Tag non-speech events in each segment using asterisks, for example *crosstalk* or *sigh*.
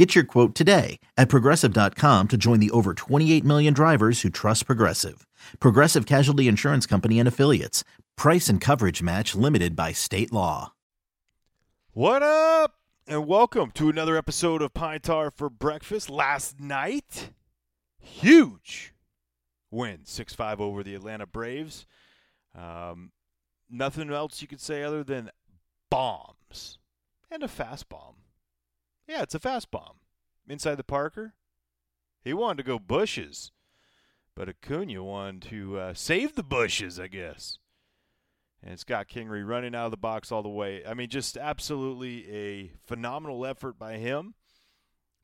Get your quote today at progressive.com to join the over 28 million drivers who trust Progressive. Progressive Casualty Insurance Company and Affiliates. Price and coverage match limited by state law. What up? And welcome to another episode of Pine Tar for Breakfast. Last night, huge win 6 5 over the Atlanta Braves. Um, nothing else you could say other than bombs and a fast bomb. Yeah, it's a fast bomb. Inside the Parker, he wanted to go bushes, but Acuna wanted to uh, save the bushes, I guess. And Scott Kingery running out of the box all the way. I mean, just absolutely a phenomenal effort by him,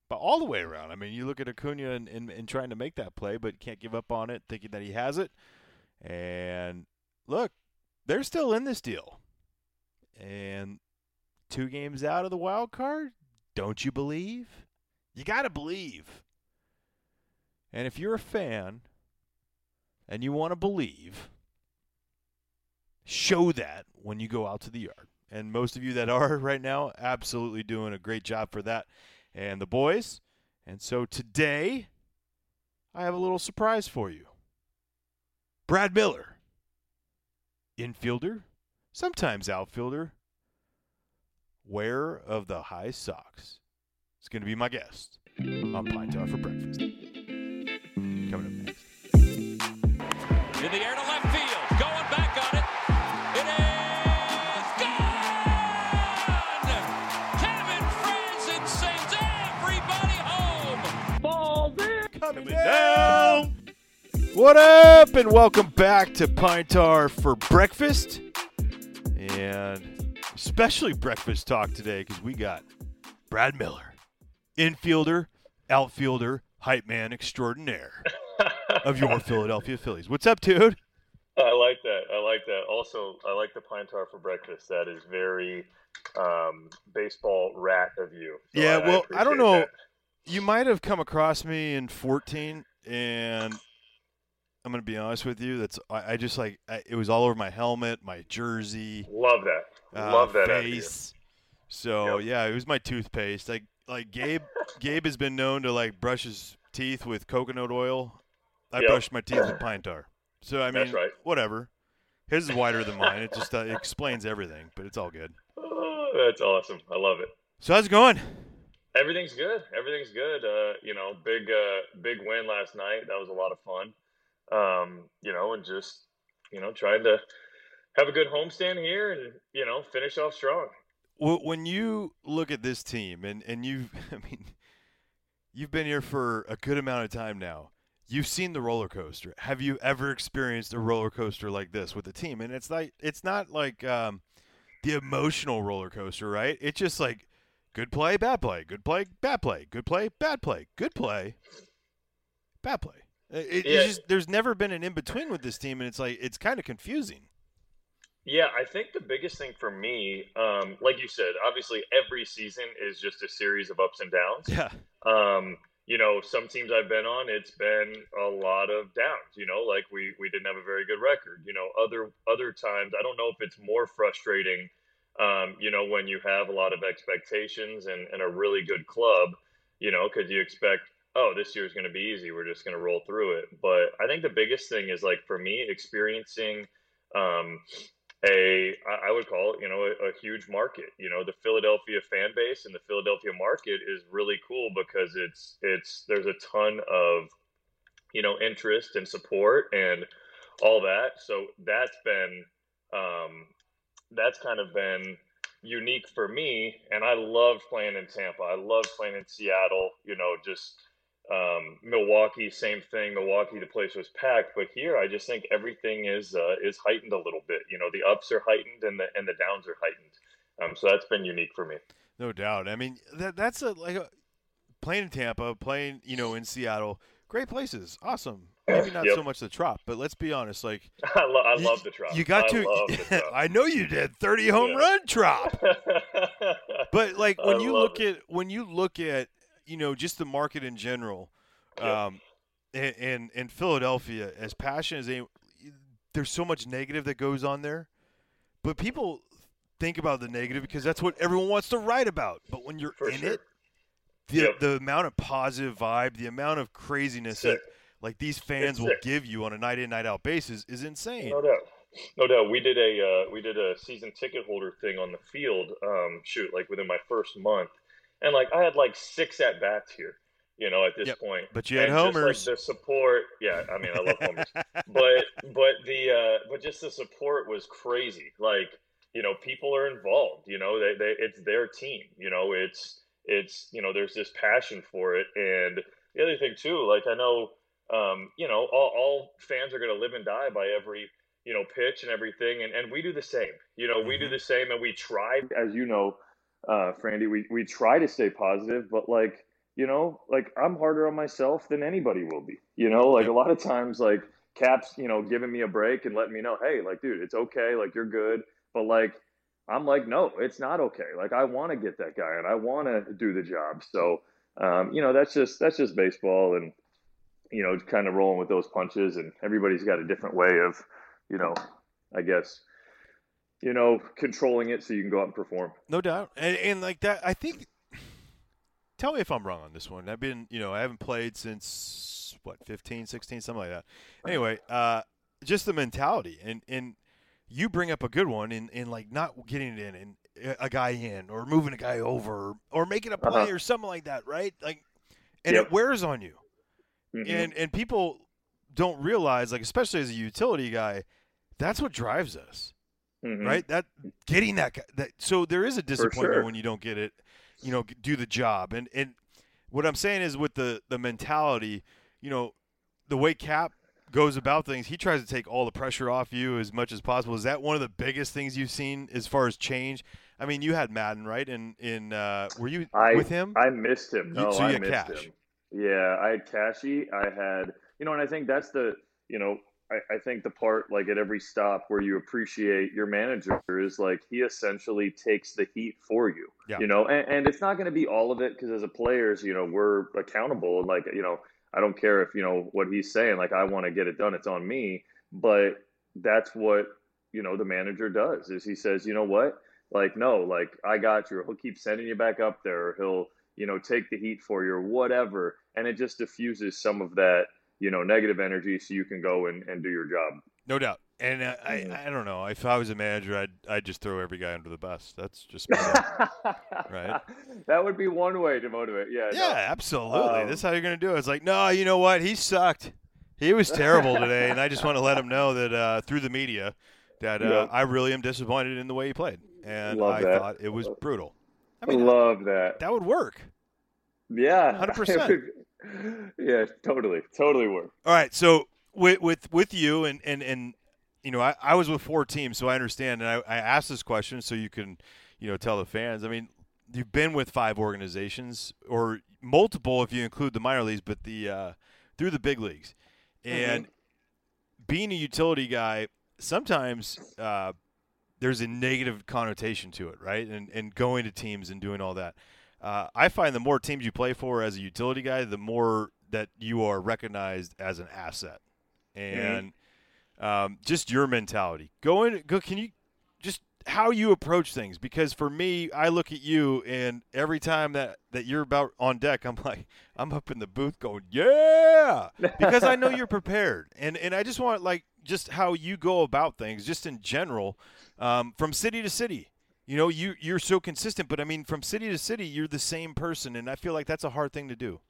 but all the way around. I mean, you look at Acuna and, and, and trying to make that play, but can't give up on it, thinking that he has it. And look, they're still in this deal. And two games out of the wild card, don't you believe? You got to believe. And if you're a fan and you want to believe, show that when you go out to the yard. And most of you that are *laughs* right now, absolutely doing a great job for that. And the boys. And so today, I have a little surprise for you. Brad Miller, infielder, sometimes outfielder, wearer of the high socks. It's going to be my guest on Pine Tar for breakfast. Coming up next. In the air to left field. Going back on it. It is gone! Kevin Frandsen sends everybody home. Coming down. What up, and welcome back to Pine Tar for breakfast. And especially breakfast talk today because we got Brad Miller, infielder, outfielder, hype man extraordinaire of your *laughs* Philadelphia Phillies. What's up, dude? I like that. I like that. Also, I like the pine tar for breakfast. That is very um, baseball rat of you. So Yeah, I, well, I don't know. that. You might have come across me in 14, and I'm going to be honest with you. That's I, I just like I, it was all over my helmet, my jersey, Love that. Uh, Love that. face. So Yep. yeah, it was my toothpaste. Like like Gabe *laughs* Gabe has been known to like brush his teeth with coconut oil. I Yep. brush my teeth with pine tar. So I mean, right. whatever. His is wider than mine. It just uh, it explains everything, but it's all good. Oh, *laughs* that's awesome. I love it. So how's it going? Everything's good. Everything's good. Uh, you know, big uh, big win last night. That was a lot of fun. Um, you know, and just you know, trying to have a good homestand here and you know finish off strong. Wh- When you look at this team, and and you've, *laughs* I mean, you've been here for a good amount of time now. You've seen the roller coaster. Have you ever experienced a roller coaster like this with a team? And it's like it's not like um, the emotional roller coaster, right? It's just like good play, bad play, good play, bad play, good play, bad play, good play, bad play. It, it- Yeah. just there's never been an in between with this team, and it's like it's kind of confusing. Yeah, I think the biggest thing for me, um, like you said, obviously every season is just a series of ups and downs. *laughs* Yeah, Um, you know, some teams I've been on, it's been a lot of downs. You know, like we we didn't have a very good record. You know, other other times, I don't know if it's more frustrating. Um, you know, when you have a lot of expectations and, and a really good club, you know, because you expect, oh, this year's going to be easy. We're just going to roll through it. But I think the biggest thing is like for me, experiencing um, a I would call it you know a, a huge market. You know the Philadelphia fan base and the Philadelphia market is really cool because it's it's there's a ton of you know interest and support and all that. So that's been um, that's kind of been unique for me. And I loved playing in Tampa. I loved playing in Seattle. You know just um, Milwaukee, same thing. Milwaukee, the place was packed, but here I just think everything is uh, is heightened a little bit. You know, the ups are heightened and the and the downs are heightened. Um, so that's been unique for me. No doubt. I mean, that that's a like a, playing in Tampa, playing you know in Seattle, great places, awesome. maybe not Yep. so much the trop, but let's be honest. Like *laughs* I, lo- I you- love the trop. you got I to. love the. *laughs* I know you did thirty home Yeah. run trop, *laughs* but like when I you look it. at when you look at you know just the market in general, um, and, and and Philadelphia, as passionate as they, there's so much negative that goes on there, but people think about the negative because that's what everyone wants to write about. But when you're For in sure. it, the Yep. the amount of positive vibe, the amount of craziness Sick. that like these fans will give you on a night in night out basis is insane. No doubt. No doubt. We did a uh, we did a season ticket holder thing on the field. Um, shoot, like within my first month, and like I had like six at bats here. You know, at this Yep. point. But you had And just, like, homers. the support, yeah. I mean, I love homers, *laughs* but but the uh, but just the support was crazy. Like you know, people are involved. You know, they, they it's their team. You know, it's it's you know, there's this passion for it, and the other thing too, like I know, um, you know, all, all fans are going to live and die by every you know pitch and everything, and and we do the same. You know, we do Mhm. the same, and we try, as you know, uh, Frandy, we we try to stay positive, but like you know, like I'm harder on myself than anybody will be. You know, like a lot of times, like Caps, you know, giving me a break and letting me know, hey, like, dude, it's okay, like you're good, but like. I'm like, no, it's not okay. Like, I want to get that guy and I want to do the job. So, um, you know, that's just that's just baseball, and you know, kind of rolling with those punches. And everybody's got a different way of, you know, I guess, you know, controlling it so you can go out and perform. No doubt. And, and like that, I think. *sighs* Tell me if I'm wrong on this one. I've been, you know, I haven't played since what, 15, 16, something like that. Anyway, uh, just the mentality, and and you bring up a good one in in like not getting it in and a guy in or moving a guy over or making a play Uh-huh. or something like that, right? Like, and Yep. it wears on you, Mhm. and and people don't realize, like, especially as a utility guy, that's what drives us Mhm. right? That getting that guy- that so there is a disappointment sure. when you don't get it, you know, do the job. And and what I'm saying is with the the mentality, you know, the way Cap goes about things, he tries to take all the pressure off you as much as possible. Is that one of the biggest things you've seen as far as change? I mean, you had Maddon, right? And in uh, were you I with him? I missed him. You- No, so you I missed Cash. him. Yeah, I had Cashy. I had, you know, and I think that's the, you know, I, I think the part like at every stop where you appreciate your manager is like he essentially takes the heat for you. Yeah. You know, and, and it's not going to be all of it because as a players, you know, we're accountable and like, you know, I don't care if you know what he's saying. Like I want to get it done. It's on me. But that's what you know the manager does. Is he says, you know what? Like no, like I got you. He'll keep sending you back up there. Or he'll you know take the heat for you or whatever, and it just diffuses some of that you know negative energy so you can go and, and do your job. no doubt. And uh, I. I don't know if I was a manager, I'd I'd just throw every guy under the bus. That's just me. *laughs* Right. That would be one way to motivate. Yeah. no. Yeah, absolutely. Um, That's how you're going to do it. It's like, no, you know what? He sucked. He was terrible today, and I just want to let him know that uh, through the media that uh, Yeah. I really am disappointed in the way he played, and Love I that. thought it was brutal. I mean, Love that. that would work. Yeah. *laughs* 100%. yeah, totally. Totally work. All right, so with with with you and and and you know, I, I was with four teams, so I understand, and I, I asked this question so you can, you know, tell the fans. I mean, you've been with five organizations or multiple if you include the minor leagues, but the uh, through the big leagues, and being a utility guy, sometimes uh, there's a negative connotation to it, right? And and going to teams and doing all that. Uh, I find the more teams you play for as a utility guy, the more that you are recognized as an asset, and um, just your mentality. Go in. Go. Can you just how you approach things? Because for me, I look at you, and every time that that you're about on deck, I'm *laughs* like, I'm up in the booth going, yeah, because I know you're *laughs* prepared, and and I just want like just how you go about things, just in general, um, from city to city. You know, you you're so consistent, but I mean, from city to city, you're the same person, and I feel like that's a hard thing to do.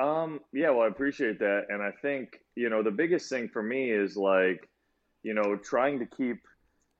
Um, yeah, well, I appreciate that. And I think, you know, the biggest thing for me is like, you know, trying to keep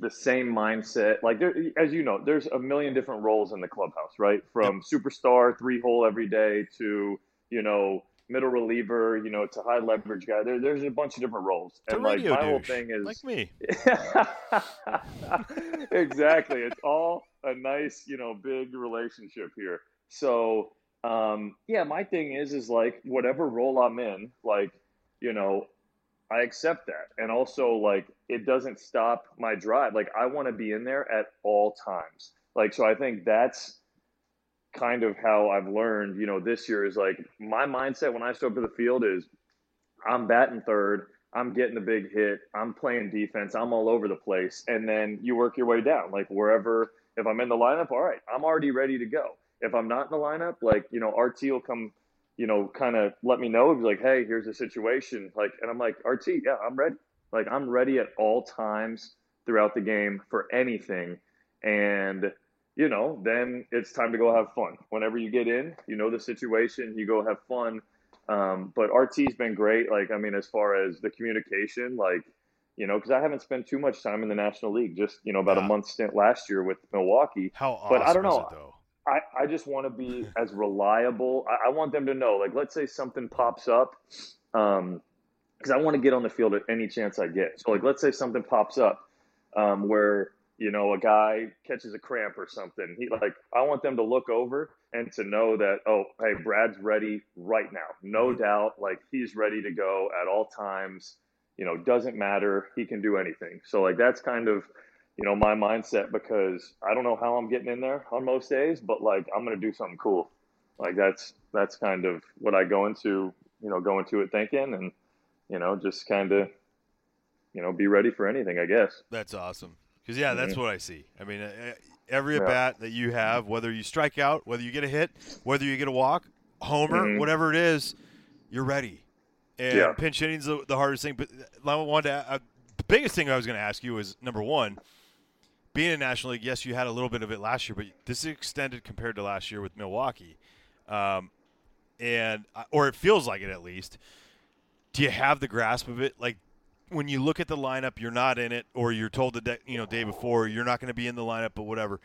the same mindset. Like, there, as you know, there's a million different roles in the clubhouse, right? From superstar, three hole every day to, you know, middle reliever, you know, to high leverage guy. There, there's a bunch of different roles. And like, my whole thing is like me. *laughs* exactly. It's all a nice, you know, big relationship here. So, um, yeah, my thing is, is like whatever role I'm in, like, you know, I accept that. And also, like, it doesn't stop my drive. Like, I want to be in there at all times. Like, so I think that's kind of how I've learned, you know, this year is like my mindset when I step to the field is I'm batting third, I'm getting the big hit, I'm playing defense, I'm all over the place. And then you work your way down. Like, wherever, if I'm in the lineup, all right, I'm already ready to go. If I'm not in the lineup, like, you know, RT will come you know, kind of let me know. He's like, hey, here's the situation. Like, and I'm like, RT, yeah, I'm ready. Like, I'm ready at all times throughout the game for anything. And, you know, then it's time to go have fun. Whenever you get in, you know the situation, you go have fun. Um, but RT's been great. Like, I mean, as far as the communication, like, you know, because I haven't spent too much time in the National League, just, you know, about yeah. a month stint last year with Milwaukee. How awesome but I don't know. It, I, I just want to be *laughs* as reliable. I, I, want them to know, like, let's say something pops up, um, because I want to get on the field at any chance I get. So, like, let's say something pops up um, where you know a guy catches a cramp or something. He like, I want them to look over and to know that, oh, hey, Brad's ready right now, no mm-hmm. doubt. Like, he's ready to go at all times. You know, doesn't matter. He can do anything. So, like, that's kind of you know, my mindset because I don't know how I'm getting in there on most days, but like I'm going to do something cool. Like that's that's kind of what I go into, you know, go into it thinking and you know, just kind of you know, be ready for anything, I guess. That's awesome. Cuz yeah, that's what I see. I mean, every at bat yeah. that you have, whether you strike out, whether you get a hit, whether you get a walk, homer, mm-hmm. whatever it is, you're ready. And yeah. pinch hitting's the, the hardest thing, but I wanted to, uh, the biggest thing I was going to ask you is number 1, being in National League, yes, you had a little bit of it last year, but this is extended compared to last year with Milwaukee, um, and uh, or it feels like it at least. Do you have the grasp of it? Like when you look at the lineup, you're not in it, or you're told the de- you know day before you're not going to be in the lineup, but whatever.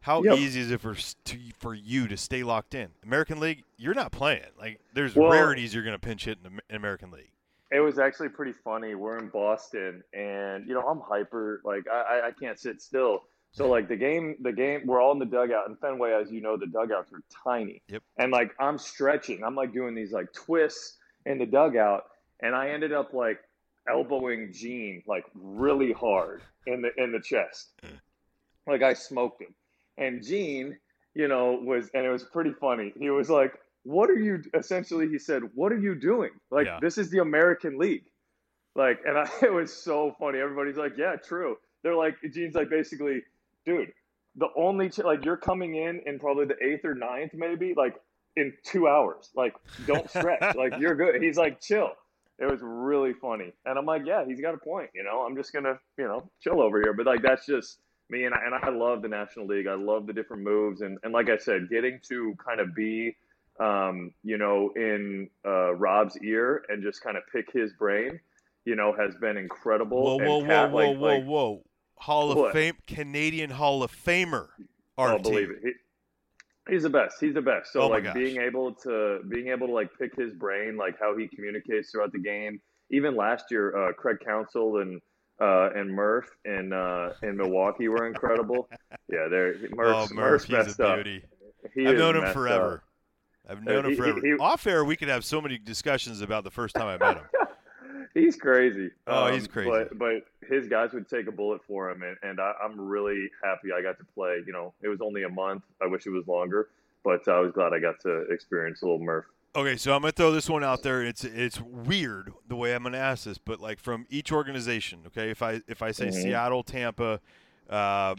How yep. easy is it for to, for you to stay locked in? American League, you're not playing. Like there's well, rarities you're going to pinch hit in the American League. It was actually pretty funny. We're in Boston, and you know I'm hyper. Like I, I can't sit still. So like the game, the game, we're all in the dugout in Fenway, as you know, the dugouts are tiny. Yep. And like I'm stretching, I'm like doing these like twists in the dugout, and I ended up like elbowing Gene like really hard in the in the chest. like I smoked him, and Gene, you know, was and it was pretty funny. He was like, what are you essentially he said what are you doing? Like yeah. this is the american league. Like and I, *laughs* it was so funny. Everybody's like yeah true. They're like gene's like basically dude the only ch- like you're coming in in probably the eighth or ninth maybe like in two hours. Like don't stretch. *laughs* Like you're good. He's like chill it was really funny and i'm like yeah he's got a point you know i'm just gonna you know chill over here but like that's just me and I, and I love the national league i love the different moves and, and like i said getting to kind of be um, you know, in uh, Rob's ear and just kind of pick his brain, you know, has been incredible. Whoa, whoa, whoa, Cat, whoa, like, whoa, like, whoa! Hall of what? Fame, Canadian Hall of Famer. RT. Oh, believe it. He, he's the best. He's the best. So oh like being able to being able to like pick his brain, like how he communicates throughout the game. Even last year, uh, Craig Counsell and uh, and Murph in uh, in Milwaukee were incredible. yeah, they're Murph's, oh, Murph, Murph's he's a beauty. He I've known him forever. Up. I've known uh, him forever. He, he, Off air, we could have so many discussions about the first time I met him. *laughs* he's crazy. Oh, um, he's crazy. But, but his guys would take a bullet for him, and, and I, am really happy I got to play. You know, it was only a month. I wish it was longer, but I was glad I got to experience a little Murph. Okay, so I'm gonna throw this one out there. It's it's weird the way I'm gonna ask this, but like from each organization, okay. If I if I say mm-hmm. Seattle, Tampa, uh,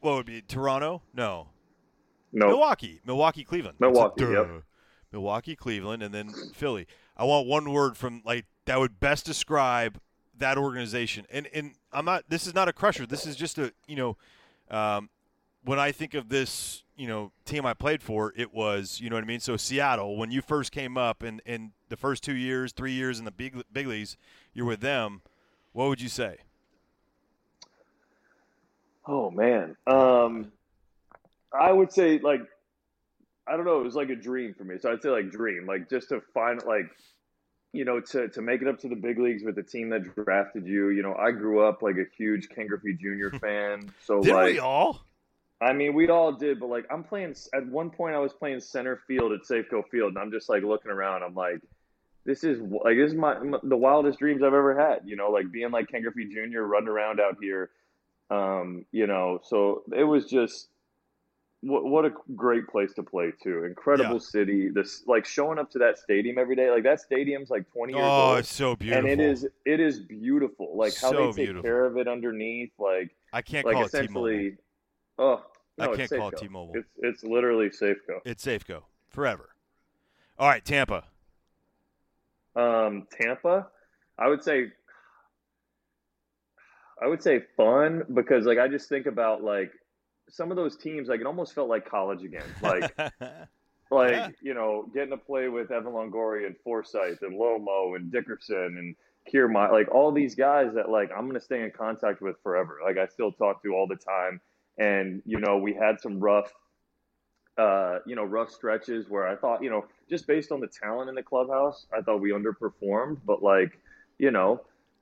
what would be Toronto? No, no. Milwaukee, Milwaukee, Cleveland. Milwaukee, yep. Milwaukee, Cleveland, and then Philly. I want one word from like that would best describe that organization. And and I'm not. This is not a crusher. This is just a you know, um, when I think of this you know team I played for, it was you know what I mean. So Seattle, when you first came up, and in the first two years, three years in the big big leagues, you're with them. What would you say? Oh man. Um, I would say like I don't know, it was like a dream for me. So I'd say like dream, like just to find like you know, to, to make it up to the big leagues with the team that drafted you. You know, I grew up like a huge Ken Griffey Jr. *laughs* fan. So did like we all? I mean, we all did, but like I'm playing at one point I was playing center field at Safeco Field and I'm just like looking around, I'm like, this is like this is my, my the wildest dreams I've ever had. You know, like being like Ken Griffey Jr. running around out here. Um, you know, so it was just what what a great place to play too. Incredible Yeah. city. This like showing up to that stadium every day. Like that stadium's like 20 years Oh, old. it's so beautiful. And it is it is beautiful. Like how So they take beautiful. care of it underneath. Like I can't like call it T-Mobile. essentially. Oh, I can't call it T-Mobile. It's it's literally Safeco. It's Safeco forever. All right, Tampa. Um, Tampa, I would say. I would say fun because like I just think about like some of those teams like it almost felt like college again. *laughs* Like like Yeah. you know getting to play with Evan Longoria and Forsythe and Lomo and Dickerson and Kiermaier like all these guys that like I'm gonna stay in contact with forever. Like I still talk to all the time. And you know we had some rough uh, you know rough stretches where I thought you know just based on the talent in the clubhouse I thought we underperformed. But like you know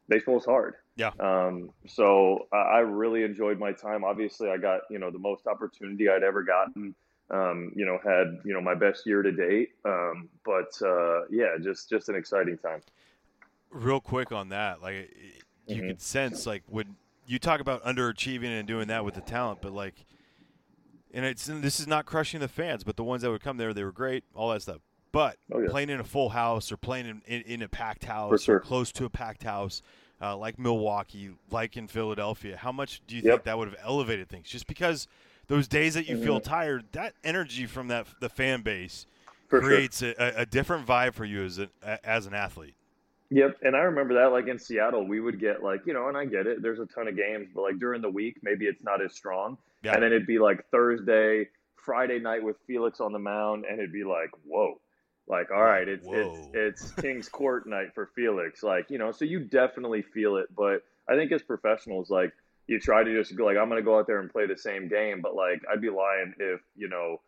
baseball's hard Yeah. um, so I, really enjoyed my time obviously I got you know the most opportunity I'd ever gotten um, you know, had you know my best year to date. Um, but uh, yeah, just just an exciting time. Real quick on that, like you Mhm. could sense like when you talk about underachieving and doing that with the talent, but like, and it's and this is not crushing the fans, but the ones that would come there, they were great, all that stuff. But Oh, yeah. playing in a full house or playing in, in, in a packed house or close to a packed house, uh, like Milwaukee, like in Philadelphia, how much do you Yep. think that would have elevated things? Just because those days that you feel Mhm. tired, that energy from that the fan base For creates a, a, a different vibe for you as an as an athlete. Yep, and I remember that like in Seattle, we would get like you know, and I get it. There's a ton of games, but like during the week, maybe it's not as strong. Yeah. And then it'd be like Thursday, Friday night with Felix on the mound, and it'd be like, whoa, like all right, it's Whoa. it's it's *laughs* King's Court night for Felix, like you know. So you definitely feel it, but I think as professionals, like you try to just go like I'm going to go out there and play the same game, but like I'd be lying if you know.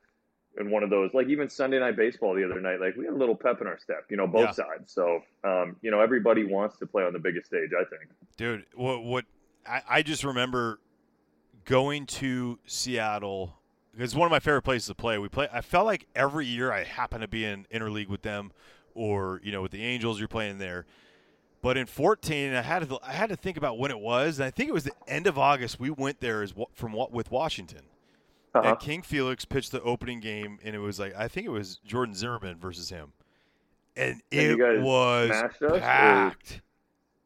In one of those, like even Sunday night baseball the other night, like we had a little pep in our step, you know, both Yeah. sides. So, um, you know, everybody wants to play on the biggest stage. I think. Dude, what what I, I just remember going to Seattle it's one of my favorite places to play. We play. I felt like every year I happen to be in interleague with them, or you know, with the Angels. You're playing there. But in 14, I had to I had to think about when it was, and I think it was the end of August. We went there as from what with Washington, Uh-huh. and King Felix pitched the opening game, and it was like I think it was Jordan Zimmermann versus him, and And it was packed,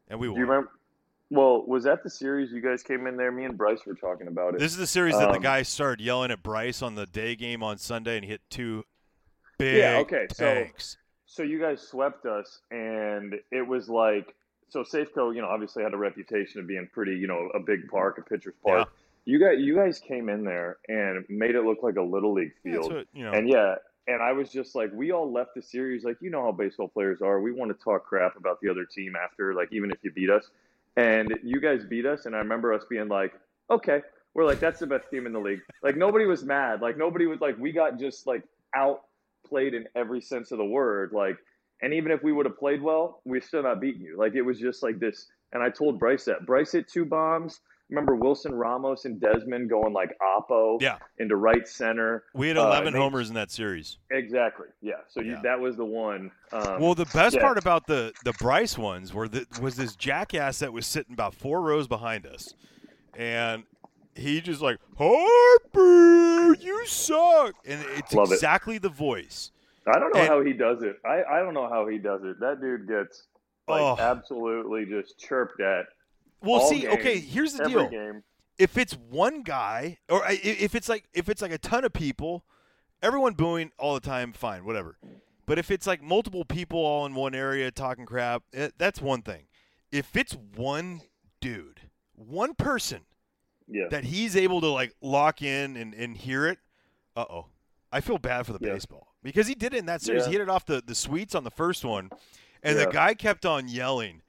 and we Do won. you remember? Well, was that the series you guys came in there? Me and Bryce were talking about it. This is the series that the Um, guy started yelling at Bryce on the day game on Sunday, and he hit two big Yeah, okay, so- tanks. so you guys swept us, and it was like so. Safeco, you know, obviously had a reputation of being pretty, you know, a big park, a pitcher's park. You guys, you guys came in there and made it look like a little league Yeah, field. what, you know, And yeah, and I was just like, we all left the series like you know how baseball players are. We want to talk crap about the other team after, like even if you beat us. And you guys beat us, and I remember us being like, okay, we're like that's the best team in the league. Like nobody was mad. Like nobody was like we got just like outplayed in every sense of the word. Like, and even if we would have played well, we're still not beating you. Like it was just like this. And I told Bryce that Bryce hit two bombs. Remember Wilson Ramos and Desmond going like oppo Yeah. into right center. we had uh, 11 they- homers in that series. Exactly. Yeah. So you, Yeah. that was the one. Um, Well, the best yeah. part about the the Bryce ones were that was this jackass that was sitting about four rows behind us, and he just like Harper, you suck, and it's Love it. exactly the voice. I don't know and- how he does it. I, I don't know how he does it. That dude gets like Oh. absolutely just chirped at Well, all see, game, okay, here's the deal. game. if it's one guy or if it's like if it's like a ton of people everyone booing all the time fine whatever but if it's like multiple people all in one area talking crap eh, that's one thing if it's one dude one person Yeah. that he's able to like lock in and, and hear it uh-oh i feel bad for the Yeah. baseball because he did it in that series Yeah. he hit it off the, the suites on the first one and the guy kept on yelling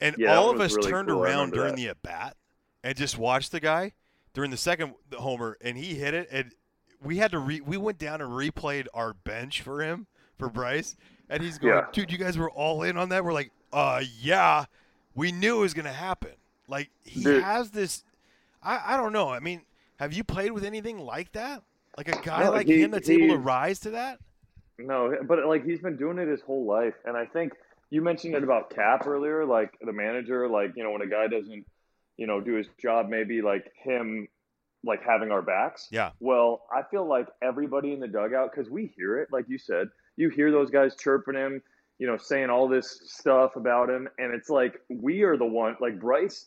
and Yeah, all of us really turned cool. Around during that. the at bat and just watched the guy during the second homer, and he hit it, and we had to re- we went down and replayed our bench for him for Bryce, and he's going, Yeah. dude, you guys were all in on that. We're like, uh, yeah, we knew it was gonna happen. Like he Dude. has this, I I don't know. I mean, have you played with anything like that? Like a guy No, like he- him that's able to rise to that? No, but like he's been doing it his whole life, and I think you mentioned it about Cap earlier, like the manager, like you know when a guy doesn't, you know, do his job, maybe like him, like having our backs. Yeah. Well, I feel like everybody in the dugout because we hear it, like you said, you hear those guys chirping him, you know, saying all this stuff about him, and it's like we are the one, like Bryce,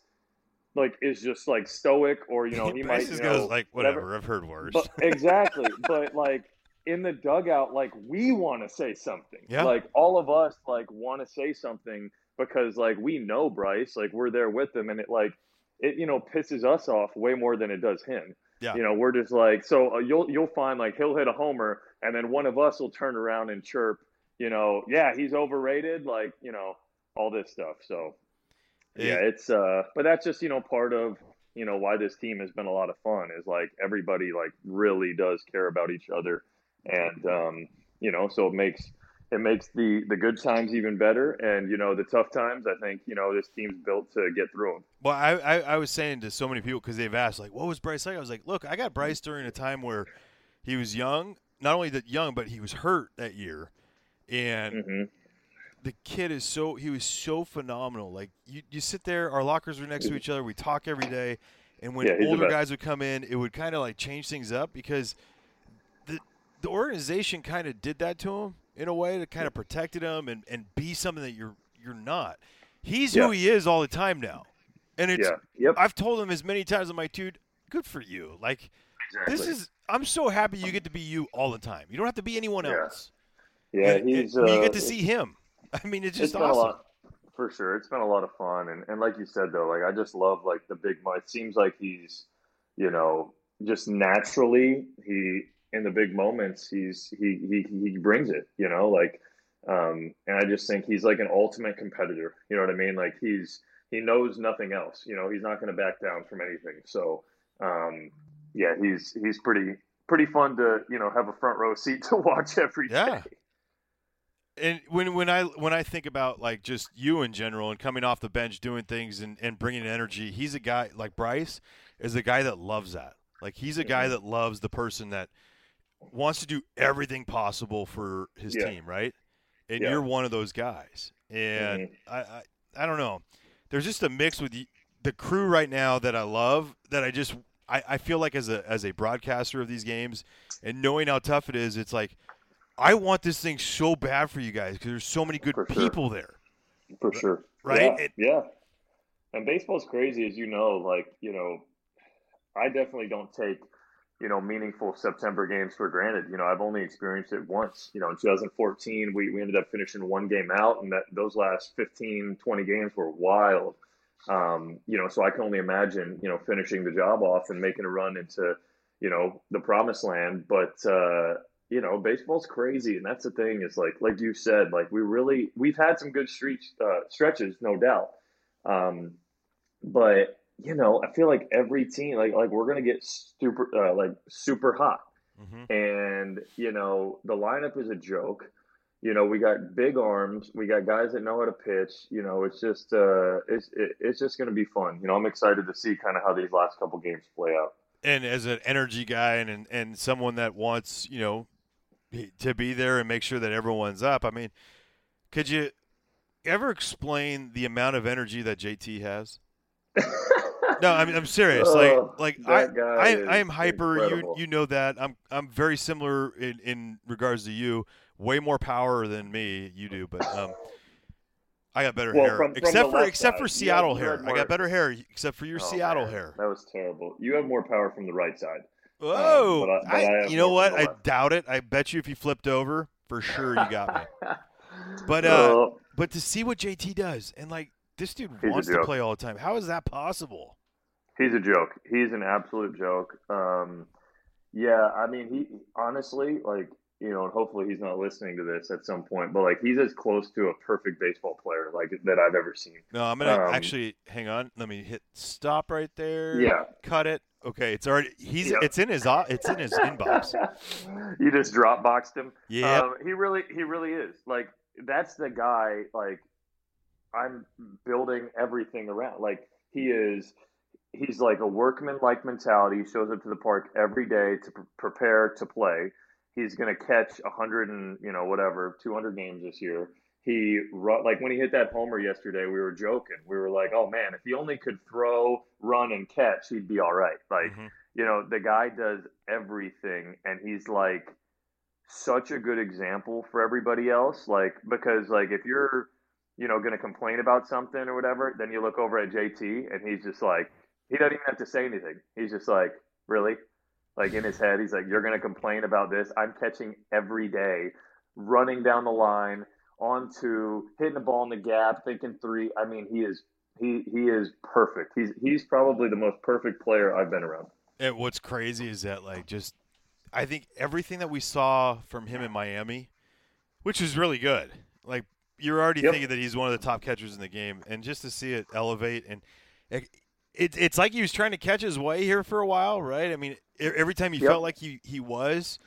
like is just like stoic, or you know he *laughs* Bryce might just you know, goes like whatever. I've heard worse. but exactly, *laughs* but like in the dugout, like we want to say something. Yeah. Like all of us like want to say something because like we know Bryce, like we're there with him, and it like it you know pisses us off way more than it does him. Yeah. You know, we're just like so uh, you'll you'll find like he'll hit a homer, and then one of us will turn around and chirp, you know, yeah, he's overrated, like you know all this stuff. So yeah, It- it's uh, but that's just you know part of you know why this team has been a lot of fun is like everybody like really does care about each other, and um, you know so it makes it makes the the good times even better, and you know the tough times. I think you know this team's built to get through them. Well, I, I, I was saying to so many people because they've asked, like, what was Bryce like? I was like, look, I got Bryce during a time where he was young. Not only that young, but he was hurt that year, and hmm the kid is so he was so phenomenal. Like you, you sit there, our lockers are next to each other. We talk every day, and when Yeah, older guys would come in, it would kind of like change things up because the organization kind of did that to him in a way to kind of protected him and, and be something that you're you're not. He's who he is all the time now, and it's Yeah. Yep. I've told him as many times. I'm like, dude, good for you. Like Exactly. this is I'm so happy you get to be you all the time. You don't have to be anyone Yeah. else. yeah. And- and He's you uh, get to see him. *laughs* I mean, it's it's just been awesome. a lot for sure. It's been a lot of fun, and and like you said though, like I just love like the big. It seems like he's, you know, just naturally he in the big moments he's he he he brings it. You know, like, um, and I just think he's like an ultimate competitor. You know what I mean? Like he's he knows nothing else. You know, he's not going to back down from anything. So, um, yeah, he's he's pretty pretty fun to you know have a front row seat to *laughs* watch every day. Yeah. and when when I when I think about like just you in general and coming off the bench doing things and, and bringing energy, he's a guy like Bryce is a guy that loves that. Like he's a guy Mhm. that loves the person that wants to do everything possible for his Yeah. team, right? And Yeah. you're one of those guys. And Mhm. I, I I don't know. There's just a mix with the crew right now that I love that I just I, I feel like as a as a broadcaster of these games and knowing how tough it is, it's like I want this thing so bad for you guys because there's so many good For sure. people there. For sure. Right? Yeah. It- yeah. And baseball's crazy, as you know. Like, you know, I definitely don't take, you know, meaningful September games for granted. You know, I've only experienced it once. You know, in 2014, we, we ended up finishing one game out, and that those last 15, 20 games were wild. Um, you know, so I can only imagine, you know, finishing the job off and making a run into, you know, the promised land. But, uh, you know, baseball's crazy, and that's the thing. Is like, like you said, like we really we've had some good street uh, stretches, no doubt. Um, but you know, I feel like every team, like like we're gonna get super, uh, like super hot, hmm and you know, the lineup is a joke. You know, we got big arms, we got guys that know how to pitch. You know, it's just uh, it's it, it's just gonna be fun. You know, I'm excited to see kind of how these last couple games play out. And as an energy guy and, and and someone that wants you know to be there and make sure that everyone's up. I mean, could you ever explain the amount of energy that JT has? *laughs* No, I mean I'm serious. Oh, like like I, I, I am hyper. You incredible. you know that. I'm I'm very similar in, in regards to you. Way more power than me. You do, but um, I got better Well, hair. from- from except for except side. for Seattle hair. had I got better hair except for your Oh, Seattle man, hair. That was terrible. You have more power from the right side. Whoa! but I- but I, you know what? I doubt it. I bet you if you flipped over, for sure you got me. *laughs* But, uh, Oh, But to see what JT does, and like this dude wants to play all the time. How is that possible? He's a joke. He's an absolute joke. Um, yeah, I mean, he honestly, like, you know, and hopefully he's not listening to this at some point, but like, he's as close to a perfect baseball player like that I've ever seen. No, I'm gonna Um, actually hang on. Let me hit stop right there. Yeah. Cut it. Okay, it's already. He's. Yep. It's in his. It's in his inbox. *laughs* you just drop boxed him. Yeah. Um, he really, he really is. Like, that's the guy. Like, I'm building everything around. Like, he is. He's like a workman-like mentality. He shows up to the park every day to pre- prepare to play. He's going to catch a hundred and you know whatever, two hundred games this year. he like when he hit that homer yesterday, we were joking. We were like, "Oh man, if he only could throw, run, and catch, he'd be all right." Like, Mhm. you know, the guy does everything, and he's like such a good example for everybody else. Like, because like if you're, you know, going to complain about something or whatever, then you look over at JT, and he's just like, he doesn't even have to say anything. He's just like, really, like in his head, he's like, you're going to complain about this? I'm catching every day, running down the line onto hitting the ball in the gap, thinking three. I mean, he is he he is perfect. He's he's probably the most perfect player I've been around. And what's crazy is that like just I think everything that we saw from him in Miami, which is really good. Like you're already Yep. thinking that he's one of the top catchers in the game, and just to see it elevate and it, it it's like he was trying to catch his way here for a while, right? I mean, every time he Yep. felt like he he was,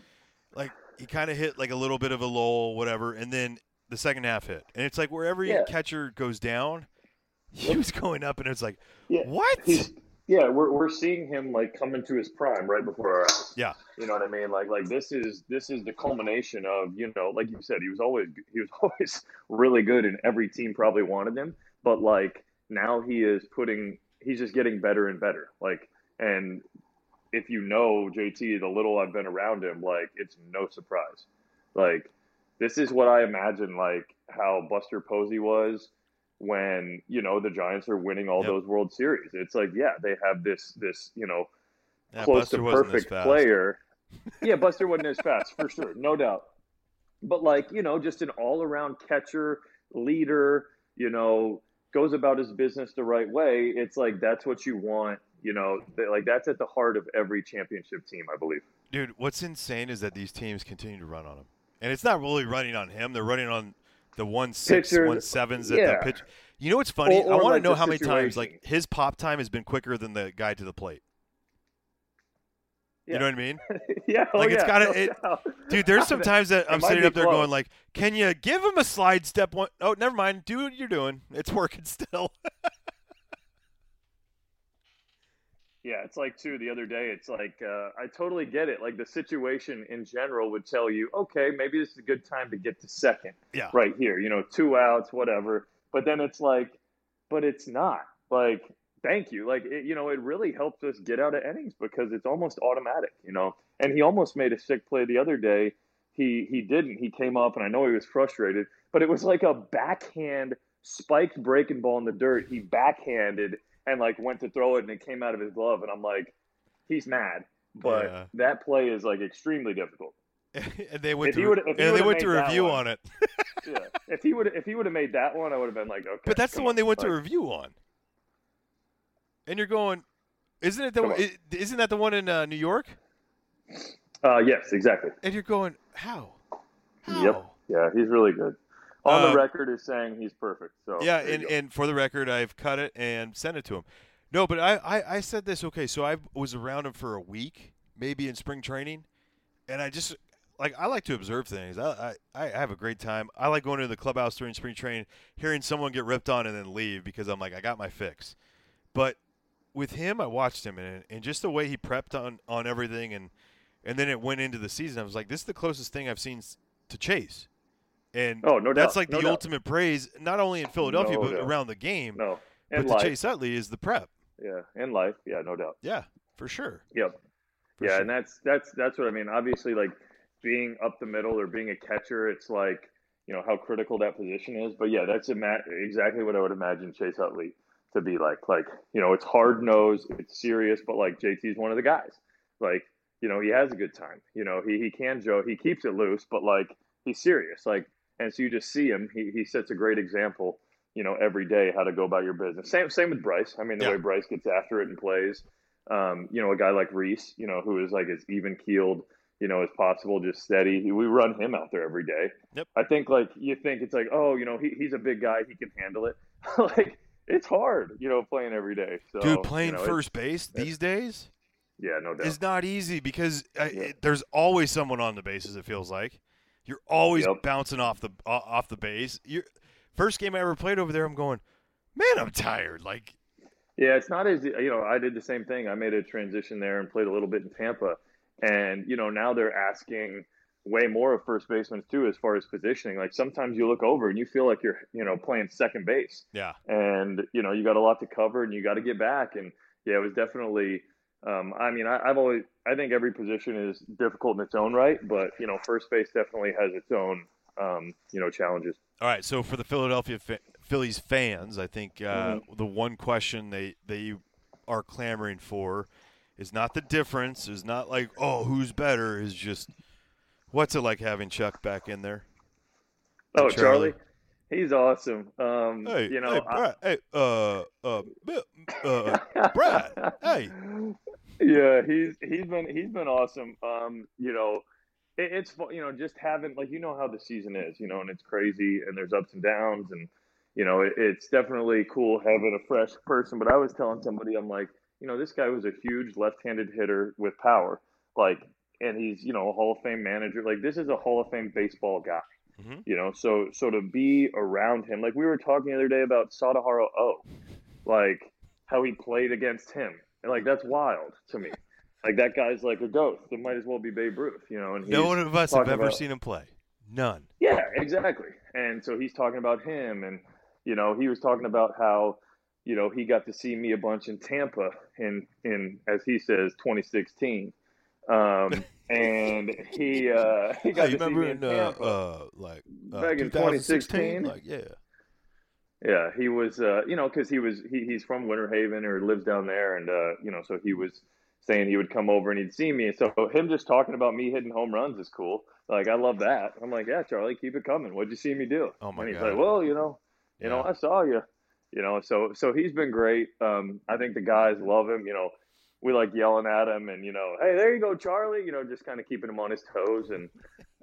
like he kind of hit like a little bit of a lull, whatever, and then the second half hit, and it's like wherever Yeah. catcher goes down, *laughs* he was going up, and it's like, Yeah, what? He's yeah, we're we're seeing him like come into his prime right before our eyes. Yeah. You know what I mean? Like like this is this is the culmination of, you know, like you said, he was always he was *laughs* always really good and every team probably wanted him, but like now he is putting he's just getting better and better. Like and if you know JT, the little I've been around him, like it's no surprise. Like this is what I imagine like how Buster Posey was when you know the Giants are winning all Yep. those World Series. It's like yeah, they have this this you know Yeah, close Buster to perfect player. yeah, Buster wasn't as fast for sure, no doubt. But like you know, just an all around catcher, leader. You know, goes about his business the right way. It's like that's what you want. You know, like that's at the heart of every championship team, I believe. Dude, what's insane is that these teams continue to run on him, and it's not really running on him. They're running on the one six, one sevens at yeah. the pitch. You know what's funny? Or- I want like to know how many times like his pop time has been quicker than the guy to the plate. You know what I mean, *laughs* yeah, oh Like, it's yeah, gotta- no it- *laughs* dude? There's some times that I'm sitting up there close. going like, "Can you give him a slide step one? Oh, never mind. Do what you're doing. It's working still." *laughs* Yeah, it's like too the other day. It's like uh, I totally get it. Like the situation in general would tell you, okay, maybe this is a good time to get to second. Yeah. Right here, you know, two outs, whatever. But then it's like, but it's not. Like, thank you. Like, it, you know, it really helps us get out of innings because it's almost automatic. You know, and he almost made a sick play the other day. He he didn't. He came up, and I know he was frustrated, but it was like a backhand spiked breaking ball in the dirt. He backhanded and like went to throw it and it came out of his glove and I'm like, he's mad. But Yeah. that play is like extremely difficult. *laughs* and they went If to would've- if he they went to review one- on it. *laughs* Yeah. if he would if he would have made that one, I would have been like, okay. But that's the one on. they went to review on. And you're going, isn't it the isn't that the one in uh, New York? Uh, yes, exactly. And you're going, how? How? Yep. Yeah, he's really good. On the record is saying he's perfect. So Yeah, and, and for the record, I've cut it and sent it to him. No, but I, I, I said this. Okay, so I was around him for a week, maybe in spring training, and I just like I like to observe things. I, I, I have a great time. I like going to the clubhouse during spring training, hearing someone get ripped on and then leave because I'm like I got my fix. But with him, I watched him and, and just the way he prepped on on everything, and and then it went into the season. I was like, this is the closest thing I've seen to Chase. And Oh, no that's doubt, like no the doubt. ultimate praise, not only in Philadelphia No but doubt. around the game. no. But In to. Chase Utley is the prep. Yeah, in life. Yeah, no doubt. Yeah, for sure. Yep. For yeah, sure. and that's that's that's what I mean. Obviously, like being up the middle or being a catcher, it's like you know how critical that position is. But yeah, that's ima- exactly what I would imagine Chase Utley to be like. Like you know, it's hard nosed, it's serious, but like JT's one of the guys. Like you know, he has a good time. You know, he he can joke, he keeps it loose, but like he's serious. Like and so you just see him. He he sets a great example. You know, every day how to go about your business. Same same with Bryce. I mean, the Yeah. way Bryce gets after it and plays um, you know, a guy like Rhys, you know, who is like as even keeled, you know, as possible, just steady. We run him out there every day. Yep. I think like you think it's like, oh, you know, he, he's a big guy, he can handle it. *laughs* like it's hard, you know, playing every day. So Dude, playing you know, first base these days yeah, no doubt. is not easy because uh, Yeah. it, there's always someone on the bases. It feels like you're always Yep. bouncing off the o- off the base. You're, first game I ever played over there, I'm going, man, I'm tired. Like, Yeah, it's not as you know. I did the same thing. I made a transition there and played a little bit in Tampa, and you know now they're asking way more of first basemen too, as far as positioning. Like sometimes you look over and you feel like you're, you know, playing second base, Yeah. and you know you got a lot to cover and you got to get back. And yeah, it was definitely. Um, I mean, I, I've always, I think every position is difficult in its own right, but you know, first base definitely has its own, um, you know, challenges. All right. So for the Philadelphia Phillies fans, I think uh, Mm-hmm. the one question they they are clamoring for is not the difference. Is not like oh who's better. Is just what's it like having Chuck back in there? Oh, Charlie. Charlie, he's awesome. Um, Hey, you know, hey, I- Brad, hey, uh, uh, uh, *laughs* Brad, hey. yeah, he's he's been he's been awesome. Um, you know, it, it's you know just having like you know how the season is, you know, and it's crazy and there's ups and downs and you know it, it's definitely cool having a fresh person. But I was telling somebody, I'm like, you know, this guy was a huge left-handed hitter with power, like, and he's you know a Hall of Fame manager. Like this is a Hall of Fame baseball guy. Mhm. You know, so so to be around him, like we were talking the other day about Sadaharu O, like how he played against him, and like that's wild to me. Like that guy's like a ghost. It might as well be Babe Ruth, you know. And No one of us have ever about- seen him play. None. Yeah, exactly. And so he's talking about him, and you know, he was talking about how, you know, he got to see me a bunch in Tampa in in as he says 2016. Um, *laughs* and he uh, he got Hey, you to see me in in uh, Tampa. uh, like uh, Back in 2016? 2016? Like yeah. Yeah, he was, uh, you know, because he was he, he's from Winter Haven or lives down there, and uh, you know, so he was saying he would come over and he'd see me. So him just talking about me hitting home runs is cool. Like I love that. I'm like, yeah, Charlie, keep it coming. What'd you see me do? Oh, my and he's God. like, well, you know, you know, I saw you. You know, so so he's been great. Um, I think the guys love him. You know, we like yelling at him and you know, hey, there you go, Charlie. You know, just kind of keeping him on his toes and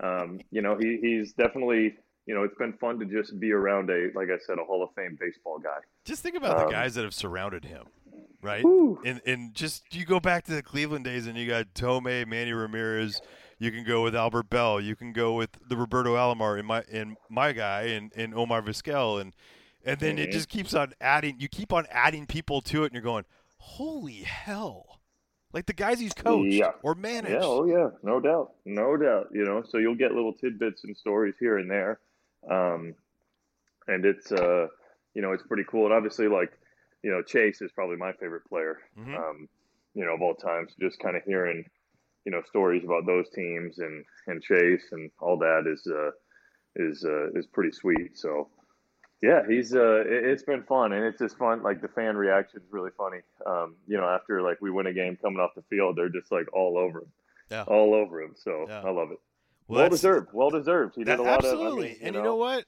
um, you know, he he's definitely you know, it's been fun to just be around a, like I said, a Hall of Fame baseball guy. Just think about the Um, guys that have surrounded him, right? Whew. And and just you go back to the Cleveland days, and you got Thome, Manny Ramirez. You can go with Albert Belle. You can go with the Roberto Alomar and my and my guy and, and Omar Vizquel and and then it Mhm. just keeps on adding. You keep on adding people to it, and you're going, holy hell! Like the guys he's coached Yeah. or managed. Yeah, oh yeah, no doubt, no doubt. You know, so you'll get little tidbits and stories here and there, um, and it's uh, you know, it's pretty cool. And obviously, like, you know, Chase is probably my favorite player, Mhm. um, you know, of all time. So just kind of hearing, you know, stories about those teams and and Chase and all that is uh, is uh, is pretty sweet. So. Yeah, he's uh, it, it's been fun, and it's just fun. Like the fan reaction is really funny. Um, you know, after like we win a game coming off the field, they're just like all over him Yeah. all over him. So Yeah. I love it. Well, Well, deserved. Well deserved. He did a lot absolutely. of. I mean, and you know what?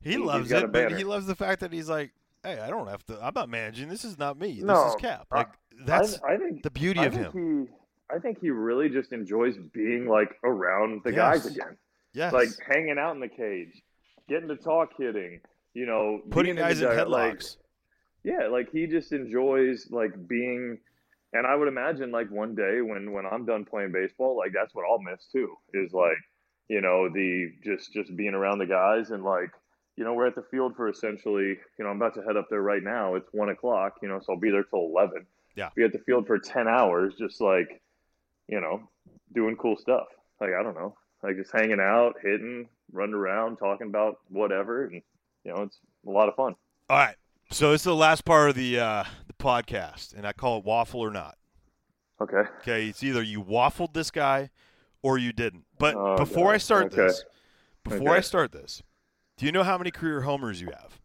He He- loves it, but he loves the fact that he's like, "Hey, I don't have to. I'm not managing. This is not me. This No, is Cap." Like that's I, I think the beauty I of him. He, I think he really just enjoys being like around the Yes. guys again, yes. like hanging out in the cage, getting to talk hitting. You know, putting guys in guy- like, headlocks. yeah, like he just enjoys like being. And I would imagine like one day when when I'm done playing baseball, like that's what I'll miss too. Is like, you know, the just just being around the guys and like, you know, we're at the field for essentially, you know, I'm about to head up there right now. It's one o'clock, you know, so I'll be there till eleven. Yeah. Be at the field for ten hours, just like, you know, doing cool stuff. Like I don't know, like just hanging out, hitting, running around, talking about whatever, and you know, it's a lot of fun. All right. So this is the last part of the uh, the podcast, and I call it waffle or not. Okay. Okay, it's either you waffled this guy or you didn't. But Oh, before I start Okay. this, before I start this, do you know how many career homers you have?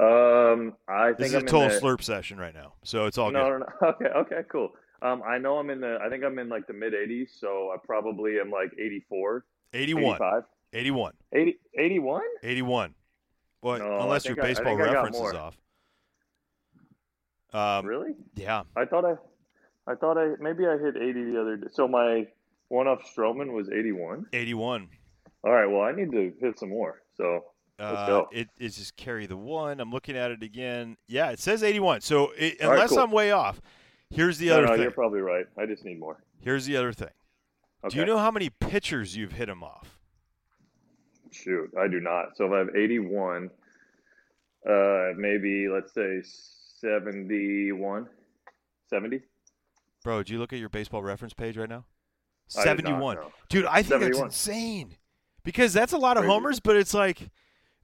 Um, I think This is I'm a total the, slurp session right now, so it's all good. No, no, no. *laughs* Okay, okay, cool. Um, I know I'm in the. I think I'm in like the mid 80s, so I probably am like 84, 81, 85, 81, 80, 81. 81. Well, No, unless your think I- I baseball reference is off. Um, really? Yeah. I thought I, I thought I maybe I hit 80 the other day. So my one off Stroman was 81. 81. All right, well I need to hit some more. So Let's Uh, go. it it's just carry the one. I'm looking at it again. Yeah, it says 81. So it, All right, unless cool. I'm way off, here's the no, other no, thing. you're probably right. I just need more. Here's the other thing. Okay. Do you know how many pitchers you've hit him off? Shoot, I do not. So if I have 81, uh, maybe let's say 71, 70. Bro, did you look at your baseball reference page right now? I 71. no. Dude, I think 71. that's insane. Because that's a lot of Crazy. homers, but it's like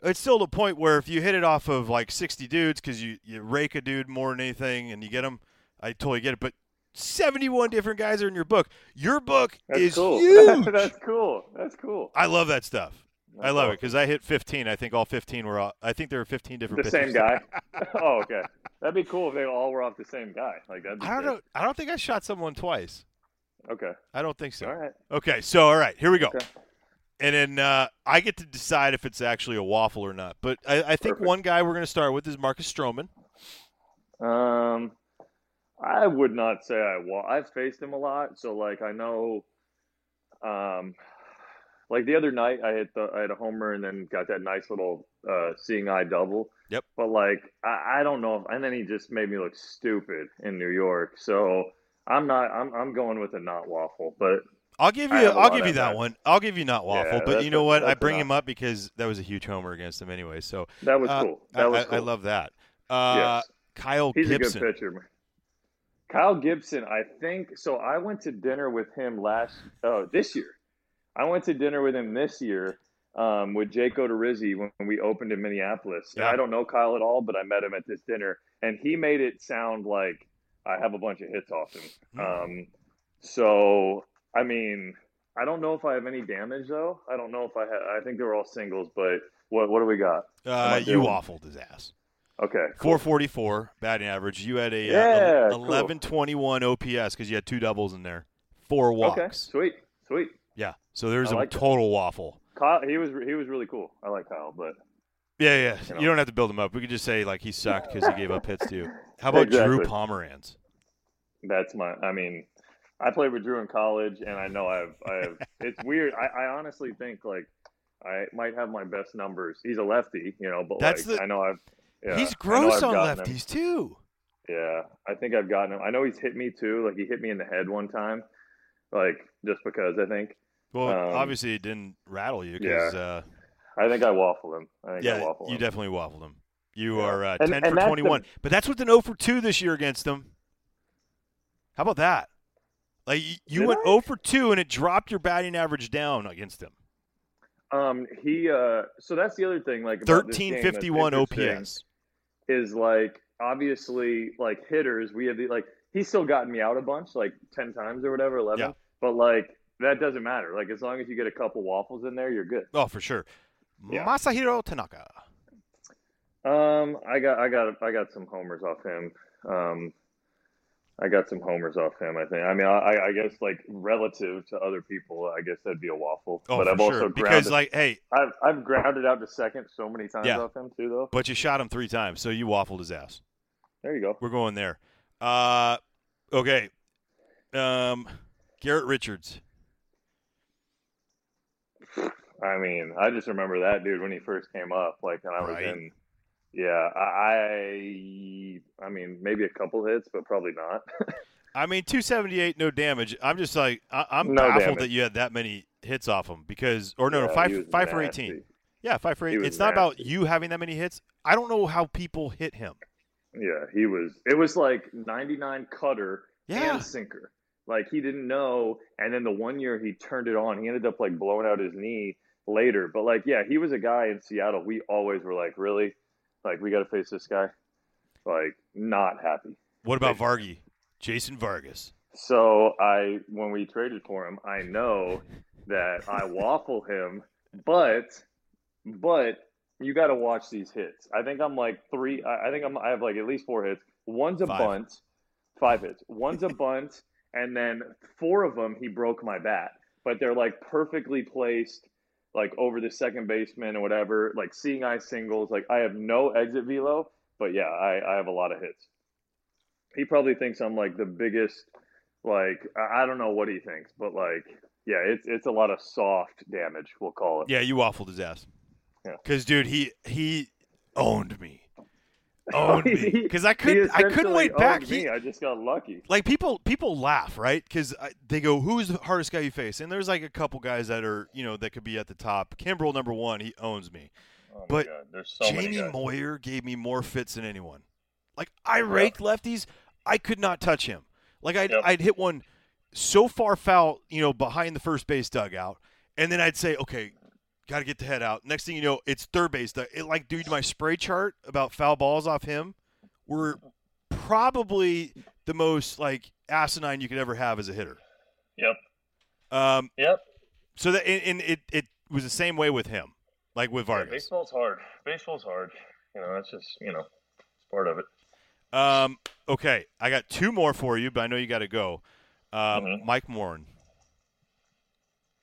it's still the point where if you hit it off of like 60 dudes cuz you you rake a dude more than anything and you get them, I totally get it, but 71 different guys are in your book. Your book That's is cool. *laughs* huge. That's cool. That's cool. I love that stuff. I love it because I hit 15. I think all 15 were. All, I think there were 15 different. the same guy. *laughs* oh, okay. That'd be cool if they all were off the same guy. Like that'd I don't sick. know. I don't think I shot someone twice. Okay. I don't think so. All right. Okay, so all right, here we go. Okay. And then uh, I get to decide if it's actually a waffle or not. But I, I think Perfect. one guy we're going to start with is Marcus Stroman. Um, I would not say I wa- I've faced him a lot, so like I know. Um, like the other night, I hit the I had a homer and then got that nice little uh, seeing eye double. Yep. But like I, I don't know, if, and then he just made me look stupid in New York. So I'm not. I'm I'm going with a not waffle, but I'll give you. I'll give you that that. one. I'll give you not waffle. Yeah, but you know what? I bring enough. him up because that was a huge homer against him anyway. So that was uh, cool. That was I- cool. I love that. Uh, Yes. Kyle He's Gibson. a good pitcher. Kyle Gibson, I think so. I went to dinner with him last oh this year. I went to dinner with him this year um, with Jake Odorizzi when we opened in Minneapolis. Yeah. I don't know Kyle at all, but I met him at this dinner, and he made it sound like I have a bunch of hits off him. Hmm. Um, so I mean, I don't know if I have any damage though. I don't know if I have. I think they were all singles, but what what do we got? Uh, you waffled his ass. Okay, cool. 444 batting average. You had a Yeah, uh, cool. 1121 OPS because you had two doubles in there, four walks. Okay, sweet, sweet. So there's I a like total waffle. Kyle, he was he was really cool. I like Kyle, but Yeah, yeah. You You, don't have to build him up. We could just say like he sucked because he gave up hits to you. How about Drew Pomeranz? that's my. I mean, I played with Drew in college, and I know I've I have. It's weird. I, I honestly think like I might have my best numbers. He's a lefty, you know, but That's like the- I know I've. Yeah, He's gross I've on gotten him. lefties too. Yeah, I think I've gotten him. I know he's hit me too. Like he hit me in the head one time, like just because I think. Well, Um, obviously it didn't rattle you because yeah. I think I waffled him. I uh, think I yeah, waffled you him. definitely waffled him. You Yeah. are uh, And- 10 and for the- 21. But that's with an 0 for 2 this year against him. How about that? Like you Did went I? 0 for 2 and it dropped your batting average down against him. Um, he. Uh, so that's the other thing. Like game that's 1351. OPS. is like obviously like hitters we have the like he's still gotten me out a bunch like 10 times or whatever 11 Yeah. but like that doesn't matter like as long as you get a couple waffles in there you're good Oh, for sure. Yeah. Masahiro Tanaka. um i got i got i got some homers off him um i got some homers off him i think i mean i i guess like relative to other people i guess that'd be a waffle Oh, but for i've sure. also because grounded like, hey, I've, I've grounded out to second so many times Yeah. off him too though but you shot him three times, so you waffled his ass. there you go We're going there. Uh, okay. Um, Garrett Richards. I mean, I just remember that dude when he first came up, like, and I was Right. in. Yeah, I, I mean, maybe a couple hits, but probably not. *laughs* I mean, 278, no damage. I'm just like, I, I'm No baffled damage. that you had that many hits off him because, or no, no, Yeah, five, he was five for 18. Yeah, five for He 18. was It's not about you having that many hits. I don't know how people hit him. Yeah, he was. It was like 99 cutter Yeah. and sinker. Like he didn't know, and then the one year he turned it on, he ended up like blowing out his knee later. But like, yeah, he was a guy in Seattle. We always were like, really, like we got to face this guy. Like, not happy. What about Vargy? Jason Vargas. So I, when we traded for him, I know that I waffle him, but, but you got to watch these hits. I think I'm like three. I I think I'm. I have like at least four hits. One's a Five. bunt, five hits. One's a bunt, and then four of them he broke my bat, but they're like perfectly placed, like over the second baseman or whatever. Like seeing eye singles. Like I have no exit velo, but yeah, I, I have a lot of hits. He probably thinks I'm like the biggest like I don't know what he thinks, but like yeah, it's it's a lot of soft damage. We'll call it. Yeah, you waffled his ass. Yeah. Because, dude, he he owned me. *laughs* Oh, Owned me. Because I couldn't I couldn't wait back. He. I just got lucky. like people people laugh right because they go who's the hardest guy you face and there's like a couple guys that are you know that could be at the top kimbrel number one he owns me Oh But so jamie moyer gave me more fits than anyone like i raked lefties i could not touch him like i'd, Yep. I'd hit one so far foul, you know, behind the first base dugout, and then I'd say, okay, got to get the head out. Next thing you know, it's third base. It, like, dude, my spray chart about foul balls off him were probably the most like asinine you could ever have as a hitter. Yep. Um, yep. So that and, it it was the same way with him, like with Vargas. Yeah, baseball's hard. Baseball's hard. You know, that's just you know, it's part of it. Um. Okay, I got two more for you, but I know you got to go. Um, Mhm. Mike Morin.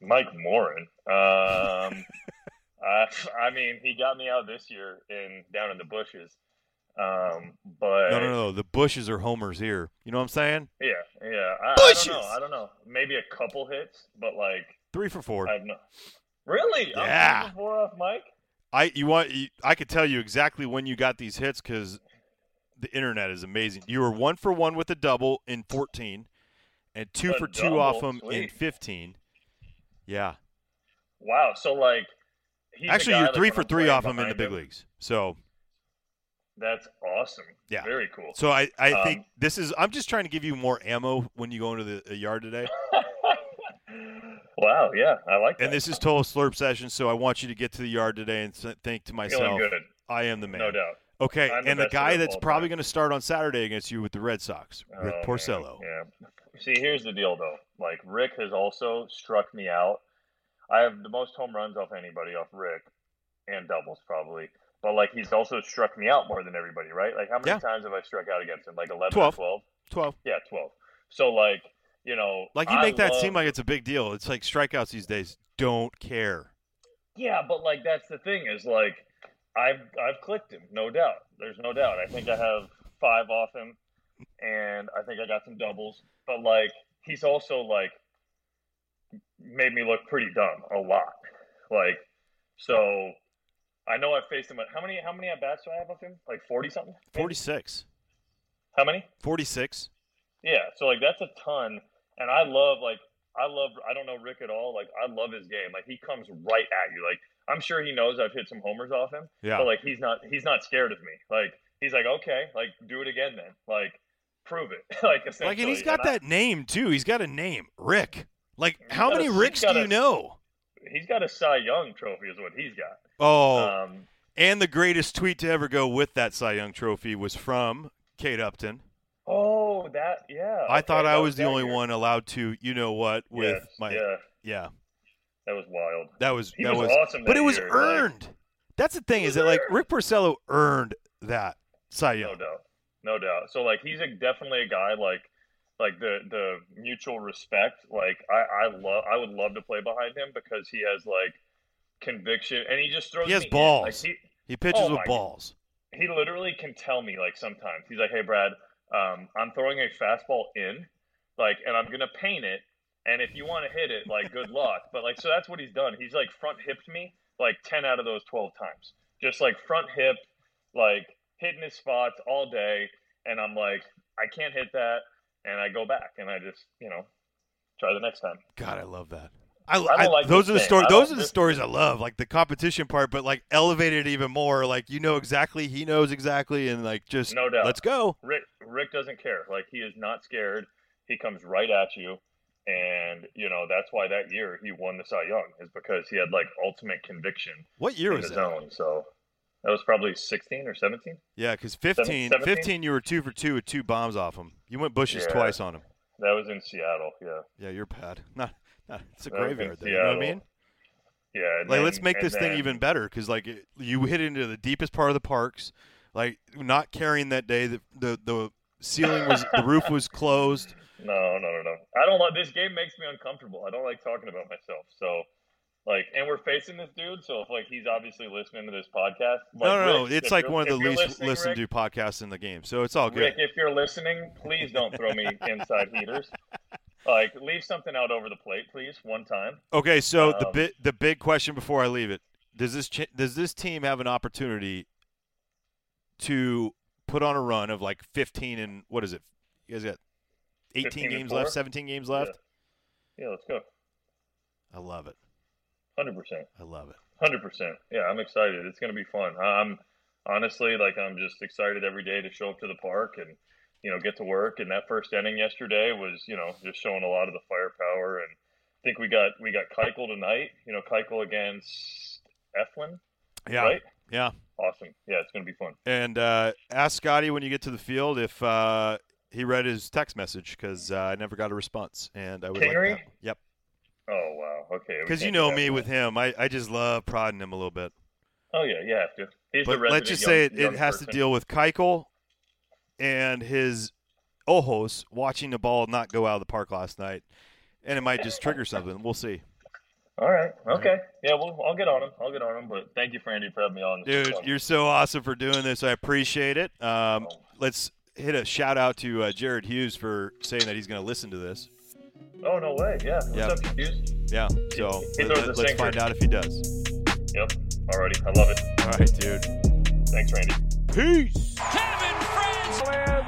Mike Morin. Um, *laughs* I, I mean, he got me out this year in down in the bushes. Um, but No, no, no. The Bushes are homers here. You know what I'm saying? yeah, yeah. I, I Bushes! don't know. I don't know. Maybe a couple hits, but like Three for four. I have no. Really? Yeah. I'm four off Mike. I you want you, I could tell you exactly when you got these hits because the internet is amazing. You were one for one with a double in 14, and two A for two off double? him in 15. Yeah, Wow. So like, he's actually, you're three for three off him in the big leagues. So That's awesome. Yeah. Very cool. so I I Um, think this is I'm just trying to give you more ammo when you go into the, the yard today. *laughs* wow. Yeah, I like that. And this is total slurp session, so I want you to get to the yard today and think to myself, I am the man. no doubt. Okay, I'm the and the best guy that's probably going to start on Saturday against you with the Red Sox, Rick Oh, Porcello. man, Yeah. See, here's the deal, though. Like Rick has also struck me out. I have the most home runs off anybody off Rick, and doubles probably. But like he's also struck me out more than everybody, right? Like how many Yeah. times have I struck out against him? Like 11 Twelve. 12? 12. Yeah, 12. So like, you know, Like you I make that love- seem like it's a big deal. It's like strikeouts these days don't care. Yeah, but like that's the thing is like I've I've clicked him, no doubt. There's no doubt. I think I have five off him, and I think I got some doubles. But like he's also like made me look pretty dumb a lot. Like so, I know I've faced him. At, how many how many at bats do I have of him? Like forty something. 46. How many? 46. Yeah, so like that's a ton, and I love like I love I don't know Rick at all. Like I love his game. Like he comes right at you. Like I'm sure he knows I've hit some homers off him, Yeah. but like he's not he's not scared of me. Like he's like okay, like do it again then. Like prove it. *laughs* like. Like and he's got And I- that name too. He's got a name, Rick. Like how many a- Ricks do you know? he's got a Cy Young trophy is what he's got. Oh, Um, and the greatest tweet to ever go with that Cy Young trophy was from Kate Upton. oh that yeah. I okay, thought I that was the only year. one allowed to, you know what, with Yes, my yeah, yeah. that was wild. That was He that was was, awesome but it was year, like- earned. That's the thing is that like. Rick Porcello earned that Cy Young. No doubt, no doubt. So like he's a, definitely a guy like like the the mutual respect. Like I I love I would love to play behind him because he has like conviction and he just throws. He has me balls. Like, he He pitches Oh with balls. he literally can tell me like sometimes he's like, hey Brad, um, I'm throwing a fastball in, like, and I'm gonna paint it. And if you want to hit it, like, good luck. But like, so that's what he's done. He's like front hipped me like ten out of those twelve times. Just like front hip, like hitting his spots all day. And I'm like, I can't hit that. And I go back and I just, you know, try the next time. God, I love that. I, don't I- like those are the thing. stories. I Those are the this- stories I love, like the competition part, but like elevated even more. Like you know exactly, he knows exactly, and like just No doubt. let's go. Rick Rick doesn't care. Like he is not scared. He comes right at you. And you know that's why that year he won the Cy Young is because he had like ultimate conviction What year in was the that? zone. So that was probably 16 or 17. Yeah, because 15, 17? 15, you were two for two with two bombs off him. You went bushes Yeah. twice on him. That was in Seattle. Yeah, Yeah, you're bad. *laughs* Not, not it's a That graveyard there. You know what I mean? yeah. Like, then- let's make this thing even better because like it, you hit into the deepest part of the parks. Like not carrying that day, the the, the ceiling was the roof was closed. *laughs* No, no, no, no. I don't like this game. Makes me uncomfortable. I don't like talking about myself. So, like, and we're facing this dude. So if like he's obviously listening to this podcast, like, no, no, no. It's like one of the least listened Rick, to podcasts in the game, so it's all good. Rick, if you're listening, please don't throw me *laughs* inside heaters. Like, leave something out over the plate, please, one time. Okay, so the Um, bit the big question before I leave it does this ch- does this team have an opportunity to put on a run of like 15 and what is it? You guys got 18 games left, 17 games left. Yeah, let's go. I love it. Hundred percent. I love it. Hundred percent. Yeah, I'm excited. It's gonna be fun. I'm honestly like I'm just excited every day to show up to the park and you know, get to work. And that first inning yesterday was, you know, just showing a lot of the firepower. And I think we got we got Keuchel tonight. You know, Keuchel against Eflin. Yeah. Right? Yeah. Awesome. Yeah, it's going to be fun. And uh, ask Scotty when you get to the field if uh, he read his text message because uh, I never got a response, and I would Kingery? like that. Yep. Oh wow. Okay. Because you know me with him, I, I just love prodding him a little bit. Oh yeah, you have to. He's But let's just say it, it has person. to deal with Keuchel and his ojos watching the ball not go out of the park last night, and it might just trigger something. We'll see. All right. Okay. Yeah. Well, I'll get on him. I'll get on him. But thank you, Frandy, for having me on. Dude, you're so awesome for doing this. I appreciate it. Um, let's hit a shout out to uh, Jared Hughes for saying that he's going to listen to this. Oh no way. Yeah. What's Yeah. up, Hughes? Yeah, so He let, throws a us sinker. find out if he does. Yep. Alrighty. I love it. All right, dude. Thanks, Randy. Peace. Kevin Frandsen.